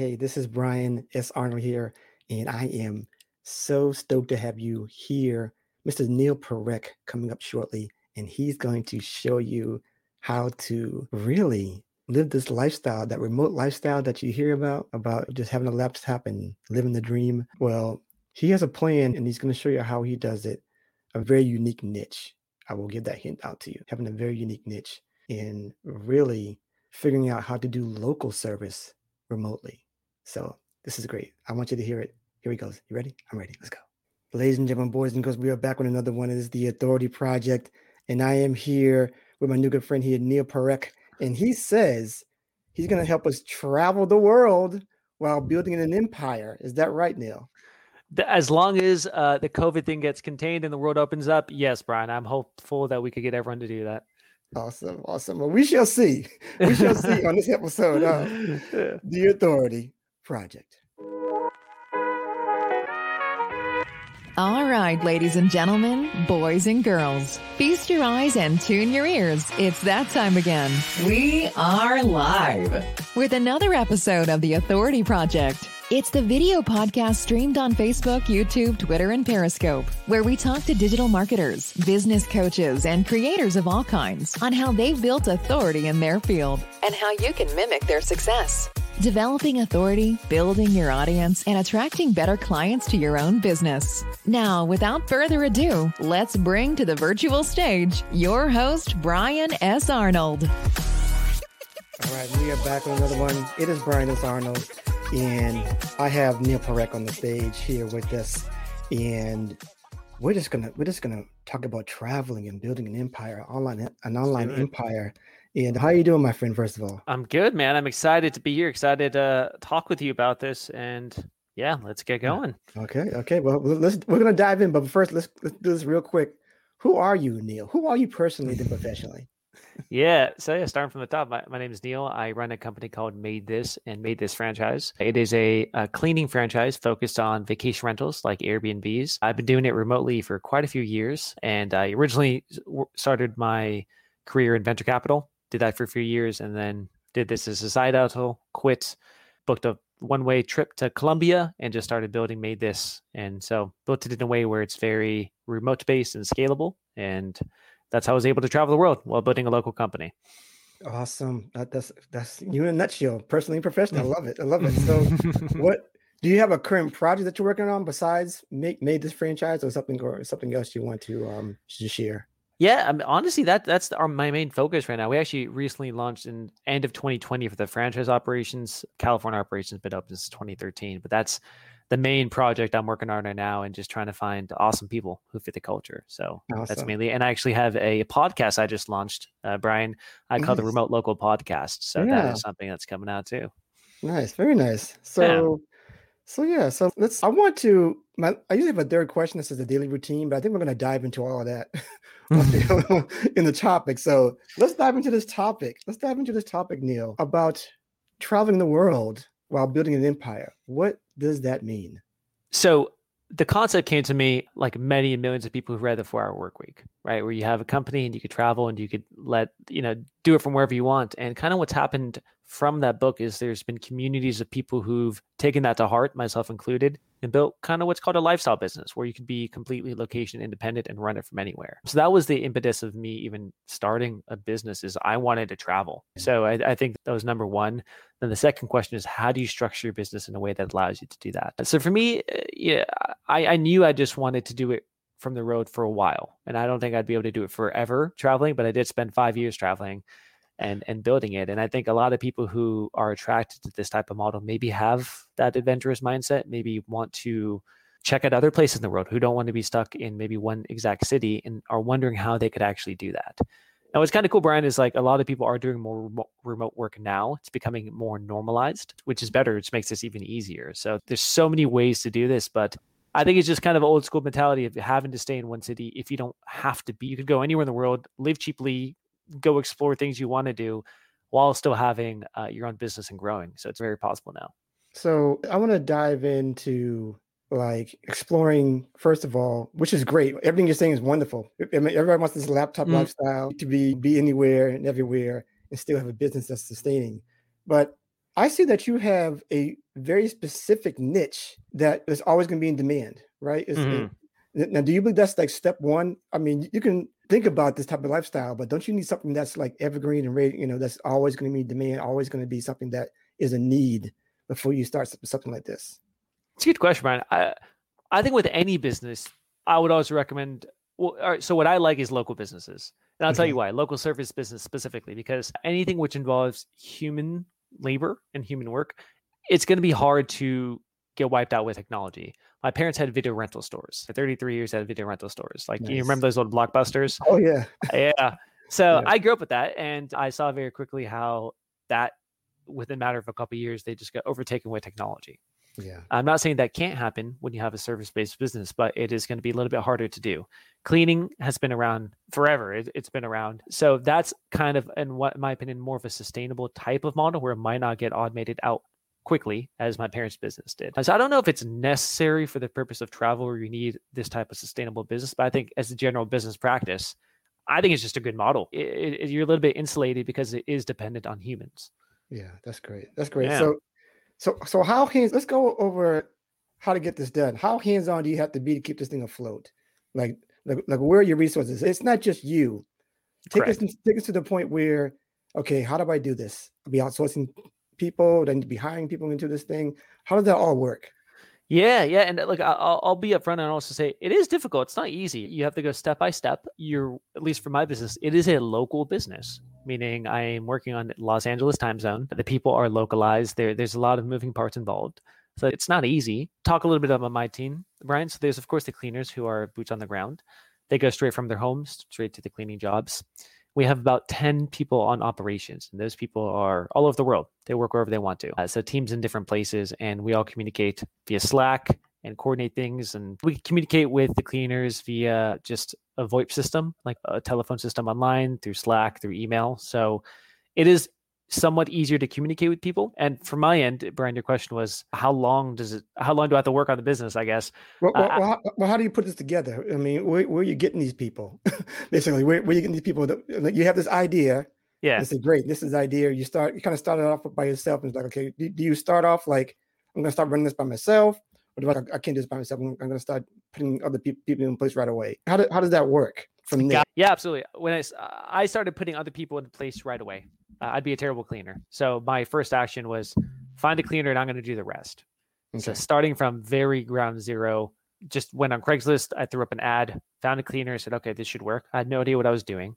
hey, this is Brian S. Arnold here, and I am so stoked to have you here. Mr. Neel Parekh coming up shortly, and he's going to show you how to really live this lifestyle, that remote lifestyle that you hear about, about just having a laptop and living the dream. Well, he has a plan, and he's going to show you how he does it. A very unique niche. I will give that hint out to you. Having a very unique niche in really figuring out how to do local service remotely. So this is great. I want you to hear it. Here he goes. You ready? I'm ready. Let's go. Ladies and gentlemen, boys and girls, we are back with another one. It is the Authority Project. And I am here with my new good friend here, Neel Parekh. And he says he's going to help us travel the world while building an empire. Is that right, Neel? As long as uh, the COVID thing gets contained and the world opens up, yes, Brian, I'm hopeful that we could get everyone to do that. Awesome, awesome. Well, we shall see. We shall see on this episode of the Authority Project. All right, ladies and gentlemen, boys and girls, feast your eyes and tune your ears. It's that time again. We are live with another episode of the Authority Project. It's the video podcast streamed on Facebook, YouTube, Twitter, and Periscope, where we talk to digital marketers, business coaches, and creators of all kinds on how they've built authority in their field and how you can mimic their success. Developing authority, building your audience, and attracting better clients to your own business. Now, without further ado, let's bring to the virtual stage your host, Brian S. Arnold. All right, we are back with another one. It is Brian S. Arnold and I have Neel Parekh on the stage here with us, and we're just gonna we're just gonna talk about traveling and building an empire, online an online empire. And how are you doing, my friend? First of all, I'm good, man. I'm excited to be here. Excited to talk with you about this, and yeah, let's get going. Okay, okay. Well, let's we're gonna dive in, but first, let's let's do this real quick. Who are you, Neel? Who are you personally and professionally? yeah. So yeah, starting from the top, my, my name is Neel. I run a company called MaidThis and MaidThis Franchise. It is a, a, cleaning franchise focused on vacation rentals like Airbnbs. I've been doing it remotely for quite a few years, and I originally started my career in venture capital. Did that for a few years, and then did this as a side hustle. Quit, booked a one way trip to Colombia, and just started building MaidThis. And so built it in a way where it's very remote based and scalable, and that's how I was able to travel the world while building a local company. Awesome. That, that's that's you in a nutshell. Personally and professionally, I love it. I love it. So, what do you have a current project that you're working on besides make MaidThis franchise or something or something else you want to um to share? Yeah, I mean, honestly, that that's our my main focus right now. We actually recently launched in end of 2020 for the franchise operations. California operations been open since 2013, but that's the main project I'm working on right now and just trying to find awesome people who fit the culture. So awesome. that's mainly, and I actually have a podcast I just launched, uh, Brian. I call nice. the Remote Local Podcast. So yeah. that is something that's coming out too. Nice, very nice. So, yeah. So yeah, so let's. I want to. My, I usually have a third question. This is the daily routine, but I think we're going to dive into all of that in the topic. So let's dive into this topic. Let's dive into this topic, Neel, about traveling the world while building an empire. What does that mean? So the concept came to me like many millions of people who read the four hour work week, right? Where you have a company and you could travel and you could let, you know, do it from wherever you want. And kind of what's happened from that book is there's been communities of people who've taken that to heart, myself included, and built kind of what's called a lifestyle business where you can be completely location independent and run it from anywhere. So that was the impetus of me even starting a business is I wanted to travel. So I, I think that was number one. Then the second question is how do you structure your business in a way that allows you to do that? So for me, uh, yeah, I, I knew I just wanted to do it from the road for a while. And I don't think I'd be able to do it forever traveling, but I did spend five years traveling and and building it. And I think a lot of people who are attracted to this type of model maybe have that adventurous mindset, maybe want to check out other places in the world who don't want to be stuck in maybe one exact city and are wondering how they could actually do that. Now, what's kind of cool, Brian, is like a lot of people are doing more remote work now. It's becoming more normalized, which is better. which makes this even easier. So there's so many ways to do this, but I think it's just kind of old school mentality of having to stay in one city if you don't have to be. You could go anywhere in the world, live cheaply, go explore things you want to do while still having uh, your own business and growing. So it's very possible now. So I want to dive into like exploring first of all, which is great. Everything you're saying is wonderful. I mean, everybody wants this laptop mm lifestyle to be be anywhere and everywhere and still have a business that's sustaining. But I see that you have a very specific niche that is always going to be in demand, right? Mm-hmm. It, now, do you believe that's like step one? I mean, you can think about this type of lifestyle, but don't you need something that's like evergreen and ready, you know, that's always going to be demand, always going to be something that is a need before you start something like this? It's a good question, Brian. I, I think with any business, I would always recommend. Well, all right, so what I like is local businesses, and I'll mm-hmm. tell you why. Local service business specifically, because anything which involves human labor and human work, it's going to be hard to get wiped out with technology. My parents had video rental stores. For 33 years, had video rental stores. Like nice. you remember those old blockbusters? Oh yeah, uh, yeah. So yeah. I grew up with that, and I saw very quickly how that, within a matter of a couple years, they just got overtaken with technology. Yeah. I'm not saying that can't happen when you have a service based business, but it is going to be a little bit harder to do. Cleaning has been around forever. It, has been around. So that's kind of, in what in my opinion, more of a sustainable type of model where it might not get automated out quickly as my parents' business did. So I don't know if it's necessary for the purpose of travel where you need this type of sustainable business, but I think as a general business practice, I think it's just a good model. It, it, you're a little bit insulated because it is dependent on humans. Yeah, that's great. That's great. Yeah. So so so how hands let's go over how to get this done. How hands-on do you have to be to keep this thing afloat? Like like, like where are your resources? It's not just you. Take Correct. us take us to the point where okay, how do I do this? I'll be outsourcing people, then be hiring people into this thing. How does that all work? Yeah, yeah, and uh, look, I'll, I'll be upfront and also say it is difficult. It's not easy. You have to go step by step. You're at least for my business, it is a local business meaning I'm working on Los Angeles time zone. The people are localized. There, there's a lot of moving parts involved. So it's not easy. Talk a little bit about my team, Brian. So there's of course the cleaners who are boots on the ground. They go straight from their homes straight to the cleaning jobs. We have about 10 people on operations, and those people are all over the world. They work wherever they want to. Uh, so teams in different places, and we all communicate via Slack and coordinate things. And we communicate with the cleaners via just a VoIP system, like a telephone system online through Slack, through email. So it is somewhat easier to communicate with people. And from my end, Brian, your question was how long does it, how long do I have to work on the business? I guess. Well, well, uh, well, how, well how, do you put this together? I mean, where, where are you getting these people? Basically, where, where are you getting these people that you have this idea? Yeah. This is great. This is the idea. You start, you kind of started off by yourself and it's like, okay, do, do you start off like, I'm going to start running this by myself? Or do I, I can't do this by myself. I'm, I'm going to start putting other pe- people in place right away. How, do, how does that work from there? Yeah, absolutely. When I, I started putting other people in place right away, uh, I'd be a terrible cleaner. So my first action was find a cleaner and I'm going to do the rest. Okay. So starting from very ground zero, just went on Craigslist. I threw up an ad, found a cleaner, said, okay, this should work. I had no idea what I was doing.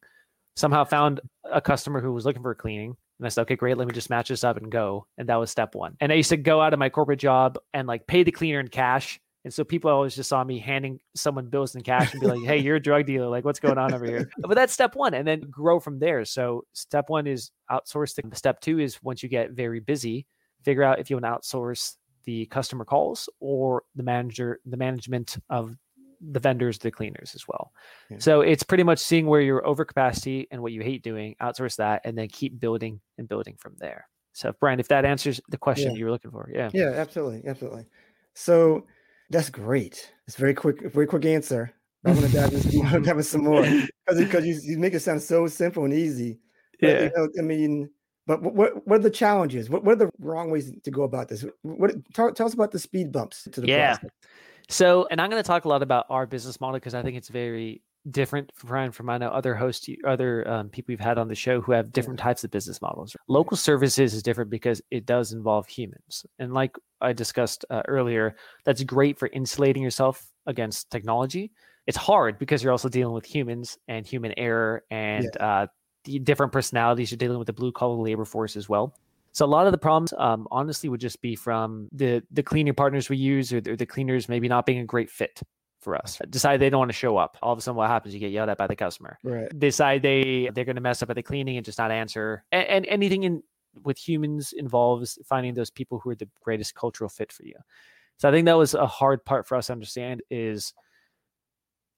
Somehow found a customer who was looking for cleaning. And I said, okay, great. Let me just match this up and go. And that was step one. And I used to go out of my corporate job and like pay the cleaner in cash. And so people always just saw me handing someone bills in cash and be like, hey, you're a drug dealer. Like, what's going on over here? But that's step one. And then grow from there. So step one is outsource. The, step two is once you get very busy, figure out if you want to outsource the customer calls or the manager, the management of the vendors, the cleaners as well. Yeah. So it's pretty much seeing where you're over capacity and what you hate doing, outsource that, and then keep building and building from there. So, Brian, if that answers the question yeah. you were looking for, yeah, yeah, absolutely, absolutely. So that's great. It's very quick, very quick answer. I'm gonna dive into, some more because because you, you make it sound so simple and easy. But, yeah, you know, I mean, but what what are the challenges? What what are the wrong ways to go about this? What tell, tell us about the speed bumps to the yeah. Process. So, and I'm going to talk a lot about our business model because I think it's very different from, from I know other hosts, other um, people we've had on the show who have different types of business models. Local services is different because it does involve humans, and like I discussed uh, earlier, that's great for insulating yourself against technology. It's hard because you're also dealing with humans and human error and yeah. uh, the different personalities. You're dealing with the blue collar labor force as well. So a lot of the problems, um, honestly, would just be from the the cleaning partners we use, or the, the cleaners maybe not being a great fit for us. Decide they don't want to show up. All of a sudden, what happens? You get yelled at by the customer. Right. Decide they they're going to mess up at the cleaning and just not answer. And, and anything in with humans involves finding those people who are the greatest cultural fit for you. So I think that was a hard part for us to understand is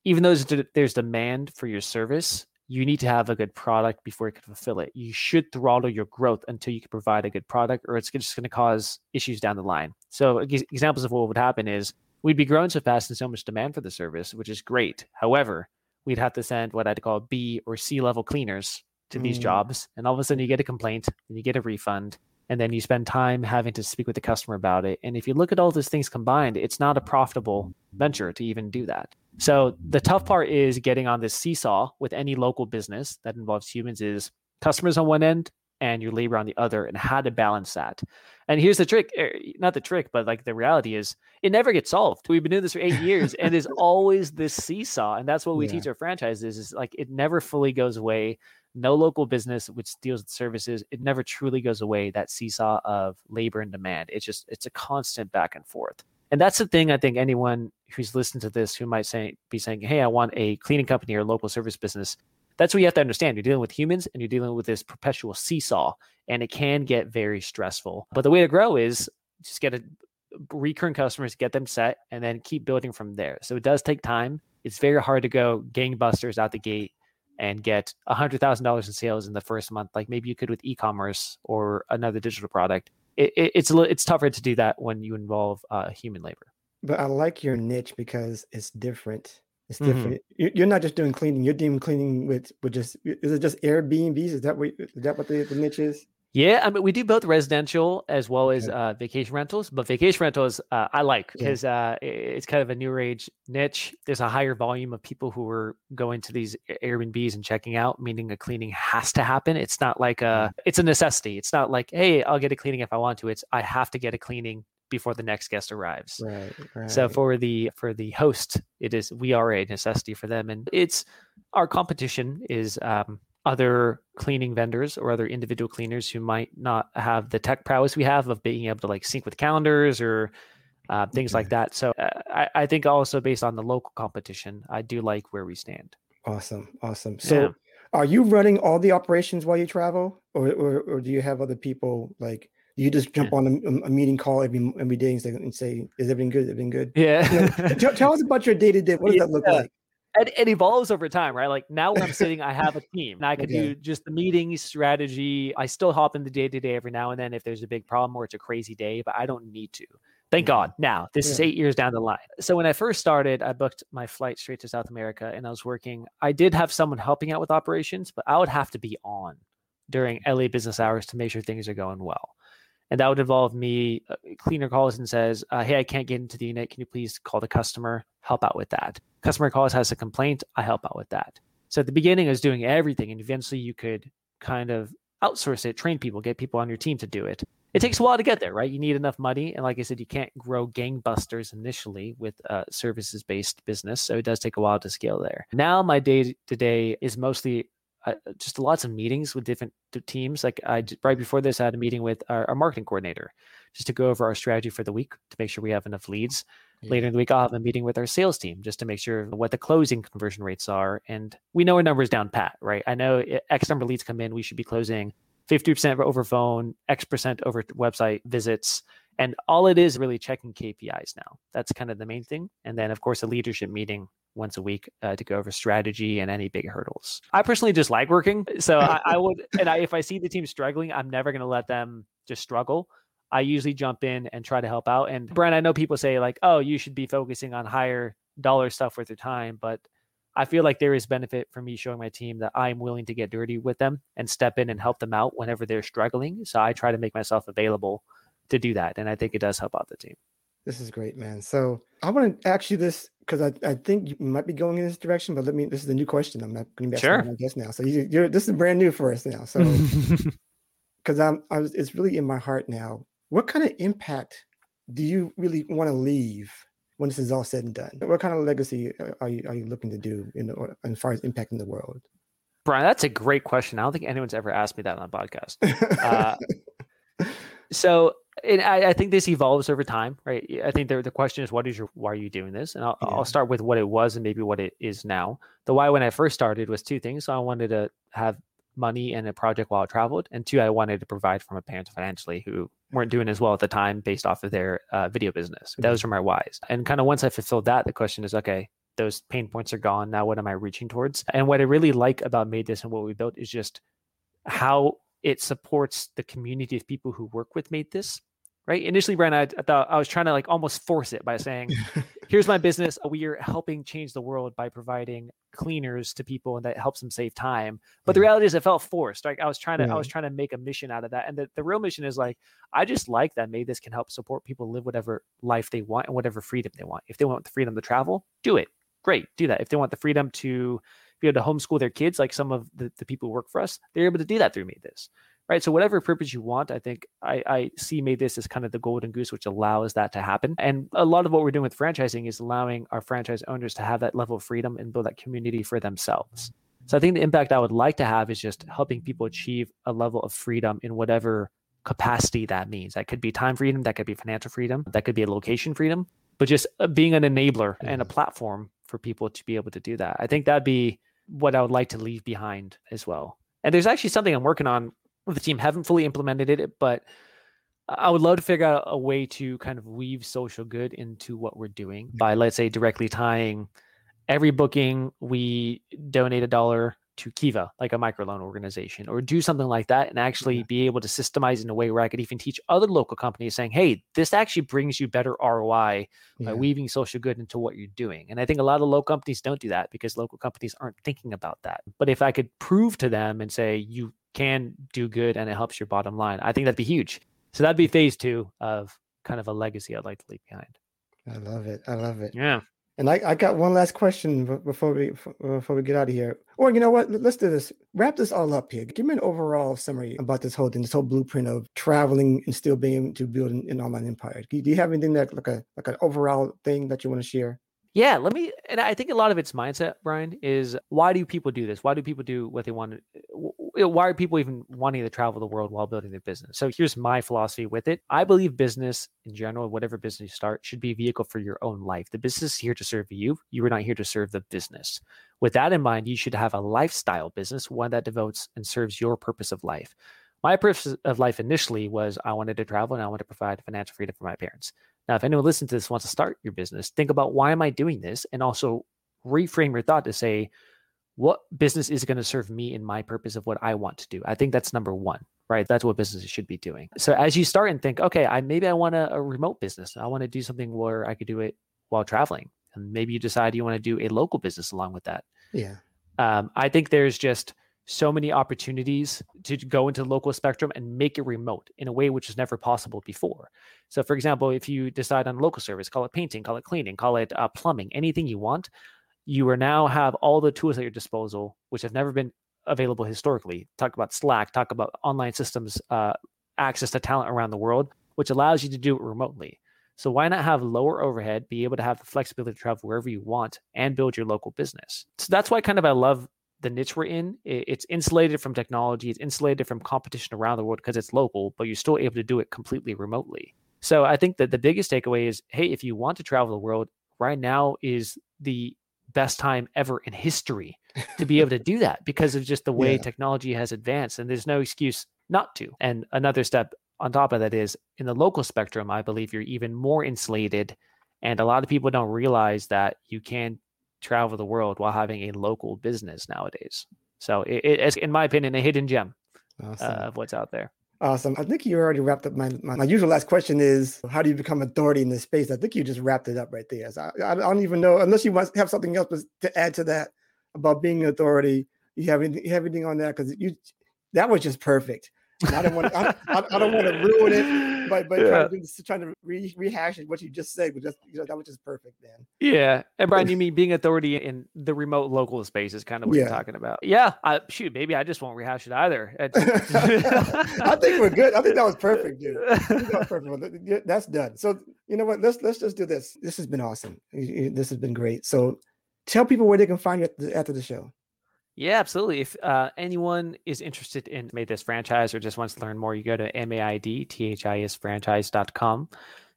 even though there's, there's demand for your service, you need to have a good product before you can fulfill it. You should throttle your growth until you can provide a good product, or it's just going to cause issues down the line. So, examples of what would happen is we'd be growing so fast and so much demand for the service, which is great. However, we'd have to send what I'd call B or C level cleaners to these mm. jobs, and all of a sudden you get a complaint and you get a refund, and then you spend time having to speak with the customer about it. And if you look at all those things combined, it's not a profitable venture to even do that. So the tough part is getting on this seesaw with any local business that involves humans is customers on one end and your labor on the other and how to balance that. And here's the trick, er, not the trick, but like the reality is it never gets solved. We've been doing this for 8 years and there's always this seesaw and that's what we yeah. teach our franchises is like it never fully goes away no local business which deals with services it never truly goes away that seesaw of labor and demand. It's just it's a constant back and forth. And that's the thing i think anyone who's listened to this who might say be saying hey i want a cleaning company or local service business that's what you have to understand. You're dealing with humans and you're dealing with this perpetual seesaw and it can get very stressful. But the way to grow is just get a recurring customers get them set and then keep building from there. So it does take time. It's very hard to go gangbusters out the gate and get $100,000 in sales in the first month, like maybe you could with e-commerce or another digital product. It, it, it's a little, it's tougher to do that when you involve uh, human labor. But I like your niche because it's different. It's mm-hmm. different. Mm-hmm. You're not just doing cleaning. You're doing cleaning with with just. Is it just Airbnbs? Is that what is that what the, the niche is? Yeah, I mean, we do both residential as well as uh, vacation rentals, but vacation rentals uh, I like because yeah. uh, it's kind of a new age niche. There's a higher volume of people who are going to these Airbnbs and checking out, meaning a cleaning has to happen. It's not like a, it's a necessity. It's not like, hey, I'll get a cleaning if I want to. It's I have to get a cleaning before the next guest arrives. Right, right. So for the for the host, it is we are a necessity for them, and it's our competition is um, other cleaning vendors or other individual cleaners who might not have the tech prowess we have of being able to like sync with calendars or uh, things like that. So uh, I, I, think also based on the local competition, I do like where we stand. Awesome, awesome. So, yeah. are you running all the operations while you travel, or or, or do you have other people like? Do you just jump yeah. on a, a, meeting call every every day and say, "Is everything good? Everything good?" Yeah. You know, tell, tell, us about your day to day. What does yeah. that look like? It, it, evolves over time, right? Like now when I'm sitting, I have a team and I can okay. do just the meeting strategy. I still hop in the day to day every now and then if there's a big problem or it's a crazy day, but I don't need to. Thank God. Now, this yeah. is eight years down the line. So when I first started, I booked my flight straight to South America and I was working. I did have someone helping out with operations, but I would have to be on during LA business hours to make sure things are going well and that would involve me uh, cleaner calls and says uh, hey i can't get into the unit can you please call the customer help out with that customer calls has a complaint i help out with that so at the beginning i was doing everything and eventually you could kind of outsource it train people get people on your team to do it it takes a while to get there right you need enough money and like i said you can't grow gangbusters initially with a services based business so it does take a while to scale there now my day to day is mostly uh, just lots of meetings with different teams. Like I right before this, I had a meeting with our, our, marketing coordinator just to go over our strategy for the week to make sure we have enough leads. Yeah. Later in the week, I'll have a meeting with our sales team just to make sure what the closing conversion rates are, and we know our numbers down pat. Right? I know X number of leads come in, we should be closing 50% over phone, X percent over website visits. And all it is really checking KPIs now. That's kind of the main thing. And then, of course, a leadership meeting once a week uh, to go over strategy and any big hurdles. I personally just like working, so I, I would, and I, if I see the team struggling, I'm never going to let them just struggle. I usually jump in and try to help out. And Brian, I know people say like, "Oh, you should be focusing on higher dollar stuff with your time," but I feel like there is benefit for me showing my team that I'm willing to get dirty with them and step in and help them out whenever they're struggling. So I try to make myself available to do that, and I think it does help out the team. This is great, man. So I want to ask you this because I, I think you might be going in this direction, but let me. This is a new question. I'm not going to be asking sure. my guest now. So you, are this is brand new for us now. So because I'm, I was, it's really in my heart now. What kind of impact do you really want to leave when this is all said and done? What kind of legacy uh, are you are you looking to do in the, as far as impacting the world? Brian, that's a great question. I don't think anyone's ever asked me that on a podcast. Uh, so and I, I, think this evolves over time, right? I think the, the question is, what is your, why are you doing this? And I'll, yeah. I'll start with what it was and maybe what it is now. The why when I first started was two things. So I wanted to have money and a project while I traveled. And two, I wanted to provide for my parents financially who weren't doing as well at the time based off of their uh, video business. Mm-hmm. Those were my whys. And kind of once I fulfilled that, the question is, okay, those pain points are gone. Now what am I reaching towards? And what I really like about MaidThis and what we built is just how it supports the community of people who work with MaidThis. Right. Initially, Brian, I, I thought I was trying to like almost force it by saying, here's my business. We are helping change the world by providing cleaners to people and that helps them save time. But the mm. reality is it felt forced. Like I was trying to, I was trying to make a mission out of that. And the, the real mission is like, I just like that maybe this can help support people live whatever life they want and whatever freedom they want. If they want the freedom to travel, do it. Great, do that. If they want the freedom to be able to homeschool their kids, like some of the, the people who work for us, they're able to do that through MaidThis right? So whatever purpose you want, I think I, I see MaidThis as kind of the golden goose, which allows that to happen. And a lot of what we're doing with franchising is allowing our franchise owners to have that level of freedom and build that community for themselves. So I think the impact I would like to have is just helping people achieve a level of freedom in whatever capacity that means. That could be time freedom, that could be financial freedom, that could be a location freedom, but just uh, being an enabler and a platform for people to be able to do that. I think that'd be what I would like to leave behind as well. And there's actually something I'm working on the team haven't fully implemented it, but I would love to figure out a way to kind of weave social good into what we're doing by, let's say, directly tying every booking we donate a dollar to Kiva, like a microloan organization, or do something like that and actually be able to systemize in a way where I could even teach other local companies saying, hey, this actually brings you better ROI yeah. by weaving social good into what you're doing. And I think a lot of local companies don't do that because local companies aren't thinking about that. But if I could prove to them and say, you can do good and it helps your bottom line. I think that'd be huge. So that'd be phase two of kind of a legacy I'd like to leave behind. I love it. I love it. Yeah. And I, I got one last question before we before we get out of here. Or you know what? Let's do this. Wrap this all up here. Give me an overall summary about this whole thing, this whole blueprint of traveling and still being able to build an, an online empire. Do you have anything that like a like an overall thing that you want to share? Yeah, let me. And I think a lot of its mindset, Brian, is why do people do this? Why do people do what they want? Why are people even wanting to travel the world while building their business? So here's my philosophy with it. I believe business in general, whatever business you start, should be a vehicle for your own life. The business is here to serve you. You are not here to serve the business. With that in mind, you should have a lifestyle business, one that devotes and serves your purpose of life. My purpose of life initially was I wanted to travel and I wanted to provide financial freedom for my parents. Now, if anyone listening to this wants to start your business, think about why am I doing this? And also reframe your thought to say, what business is going to serve me in my purpose of what I want to do? I think that's number one, right? That's what businesses should be doing. So as you start and think, okay, I maybe I want a, a remote business. I want to do something where I could do it while traveling. And maybe you decide you want to do a local business along with that. Yeah. Um, I think there's just so many opportunities to go into the local spectrum and make it remote in a way which was never possible before. So, for example, if you decide on local service, call it painting, call it cleaning, call it uh, plumbing, anything you want, you are now have all the tools at your disposal, which have never been available historically. Talk about Slack, talk about online systems, uh, access to talent around the world, which allows you to do it remotely. So why not have lower overhead, be able to have the flexibility to travel wherever you want and build your local business? So that's why kind of I love the niche we're in, it's insulated from technology, it's insulated from competition around the world because it's local, but you're still able to do it completely remotely. So I think that the biggest takeaway is hey, if you want to travel the world, right now is the best time ever in history to be able to do that because of just the way yeah. technology has advanced and there's no excuse not to. And another step on top of that is in the local spectrum, I believe you're even more insulated. And a lot of people don't realize that you can travel the world while having a local business nowadays. So it, it's, in my opinion, a hidden gem awesome. uh, of what's out there. Awesome. I think you already wrapped up my, my, my usual last question is how do you become authority in this space? I think you just wrapped it up right there. So I, I don't even know unless you want have something else to add to that about being an authority. You have anything, you have anything on that because you that was just perfect. I don't want to. I, I, don't want to ruin it, but but yeah. trying, to, trying to re, rehash what you just said was just you know that was just perfect, man. Yeah, and Brian, you mean being authority in the remote local space is kind of what yeah. you're talking about? Yeah, I, shoot, maybe I just won't rehash it either. I think we're good. I think that was perfect, dude. That was perfect. That's done. So you know what? Let's let's just do this. This has been awesome. This has been great. So tell people where they can find you after the show. Yeah, absolutely. If uh, anyone is interested in MaidThis franchise or just wants to learn more, you go to maidthis franchise.com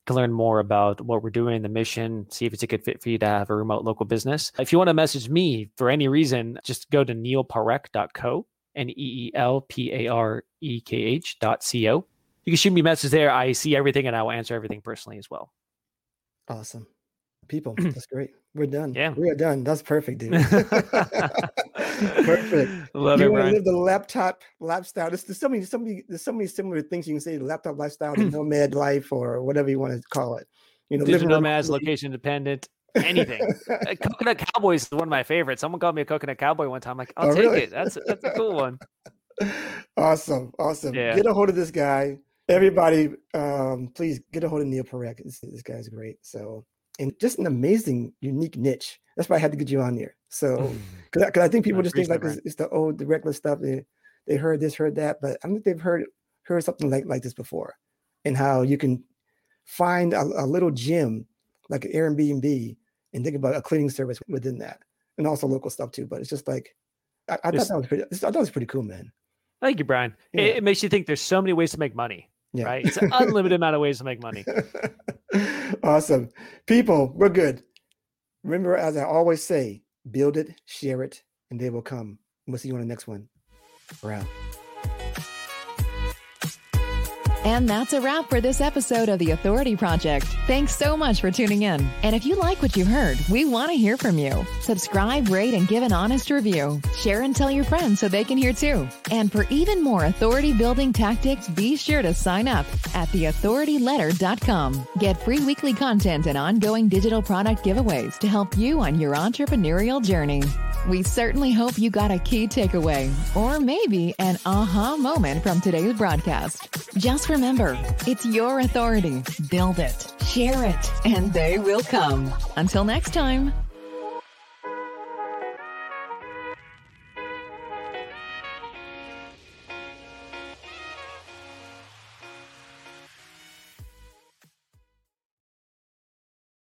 to learn more about what we're doing, the mission, see if it's a good fit for you to have a remote local business. If you want to message me for any reason, just go to neelparekh.co, N E E L P A R E K H dot C O. You can shoot me a message there. I see everything and I will answer everything personally as well. Awesome. People, that's great. We're done. Yeah. We are done. That's perfect, dude. Perfect. Love you it, want Brian. to live the laptop lifestyle. There's, there's so many, so many, there's so many similar things you can say: the laptop lifestyle, the nomad life, or whatever you want to call it. You know, digital nomads, location dependent anything. Uh, coconut Cowboys is one of my favorites. Someone called me a coconut cowboy one time. I'm like, I'll Oh, take really? it. That's that's a cool one. awesome, awesome. Yeah. Get a hold of this guy. Everybody, um, please get a hold of Neel Parekh. This, this guy's great. So, and just an amazing, unique niche. That's why I had to get you on there. So, because I, think people I just think like it's, it's the old, the regular stuff. They they heard this, heard that, but I don't think they've heard heard something like like this before, and how you can find a, a little gym like an Airbnb and think about a cleaning service within that, and also local stuff too. But it's just like I, I thought that was pretty. I thought that was pretty cool, man. Thank you, Brian. It, it makes you think there's so many ways to make money, Yeah. right? It's an unlimited amount of ways to make money. awesome. People, we're good. Remember, as I always say, build it, share it, and they will come. We'll see you on the next one. We're out. And that's a wrap for this episode of The Authority Project. Thanks so much for tuning in. And if you like what you heard, we want to hear from you. Subscribe, rate, and give an honest review. Share and tell your friends so they can hear too. And for even more authority building tactics, be sure to sign up at theauthorityletter.com. Get free weekly content and ongoing digital product giveaways to help you on your entrepreneurial journey. We certainly hope you got a key takeaway or maybe an aha moment from today's broadcast. Just remember, it's your authority. Build it, share it, and they will come. Until next time.